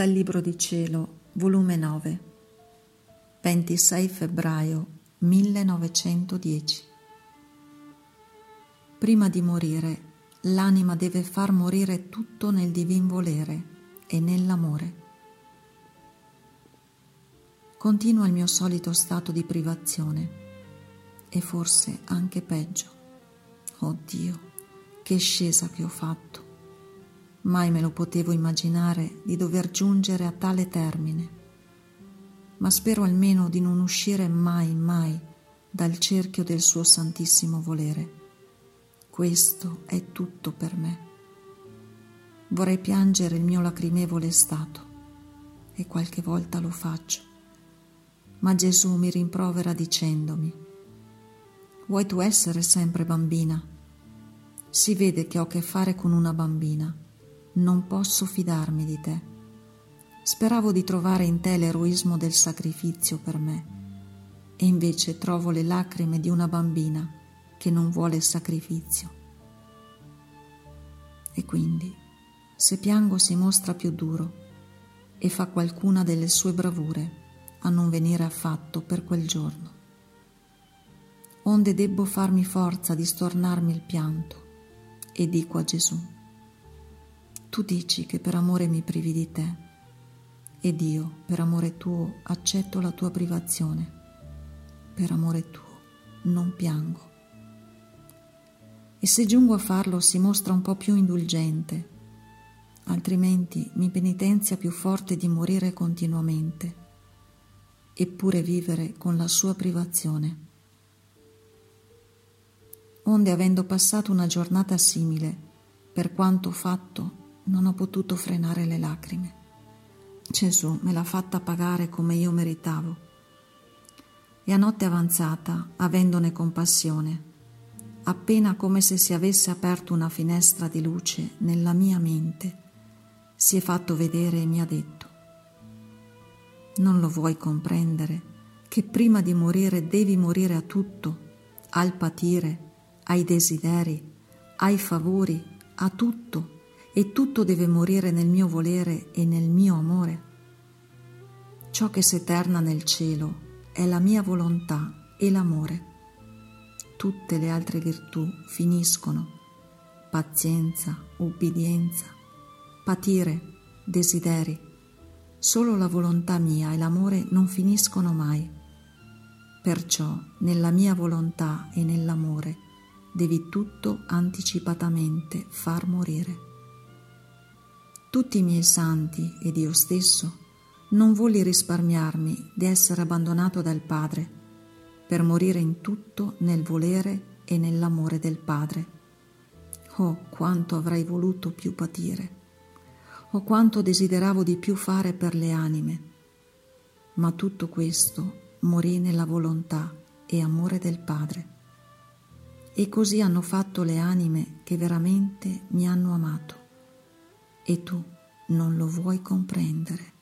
Dal Libro di Cielo, volume 9, 26 febbraio 1910. Prima di morire, l'anima deve far morire tutto nel divin volere e nell'amore. Continua il mio solito stato di privazione e forse anche peggio. Oh Dio, che scesa che ho fatto! Mai me lo potevo immaginare di dover giungere a tale termine, ma spero almeno di non uscire mai, mai dal cerchio del suo santissimo volere. Questo è tutto per me. Vorrei piangere il mio lacrimevole stato e qualche volta lo faccio, ma Gesù mi rimprovera dicendomi, vuoi tu essere sempre bambina? Si vede che ho a che fare con una bambina non posso fidarmi di te. Speravo di trovare in te l'eroismo del sacrificio per me, e invece trovo le lacrime di una bambina che non vuole sacrificio. E quindi, se piango si mostra più duro e fa qualcuna delle sue bravure a non venire affatto per quel giorno. Onde debbo farmi forza di stornarmi il pianto e dico a Gesù, tu dici che per amore mi privi di te ed io, per amore tuo, accetto la tua privazione. Per amore tuo non piango. E se giungo a farlo si mostra un po' più indulgente, altrimenti mi penitenzia più forte di morire continuamente, eppure vivere con la sua privazione. Onde avendo passato una giornata simile, per quanto fatto non ho potuto frenare le lacrime. Gesù me l'ha fatta pagare come io meritavo. E a notte avanzata, avendone compassione, appena come se si avesse aperto una finestra di luce nella mia mente, si è fatto vedere e mi ha detto, non lo vuoi comprendere che prima di morire devi morire a tutto, al patire, ai desideri, ai favori, a tutto e tutto deve morire nel mio volere e nel mio amore. Ciò che s'eterna nel cielo è la mia volontà e l'amore. Tutte le altre virtù finiscono. Pazienza, ubbidienza, patire, desideri. Solo la volontà mia e l'amore non finiscono mai. Perciò nella mia volontà e nell'amore devi tutto anticipatamente far morire. Tutti i miei santi ed io stesso non volli risparmiarmi di essere abbandonato dal Padre per morire in tutto nel volere e nell'amore del Padre. Oh, quanto avrei voluto più patire, oh, quanto desideravo di più fare per le anime. Ma tutto questo morì nella volontà e amore del Padre. E così hanno fatto le anime che veramente mi hanno amato e tu non lo vuoi comprendere.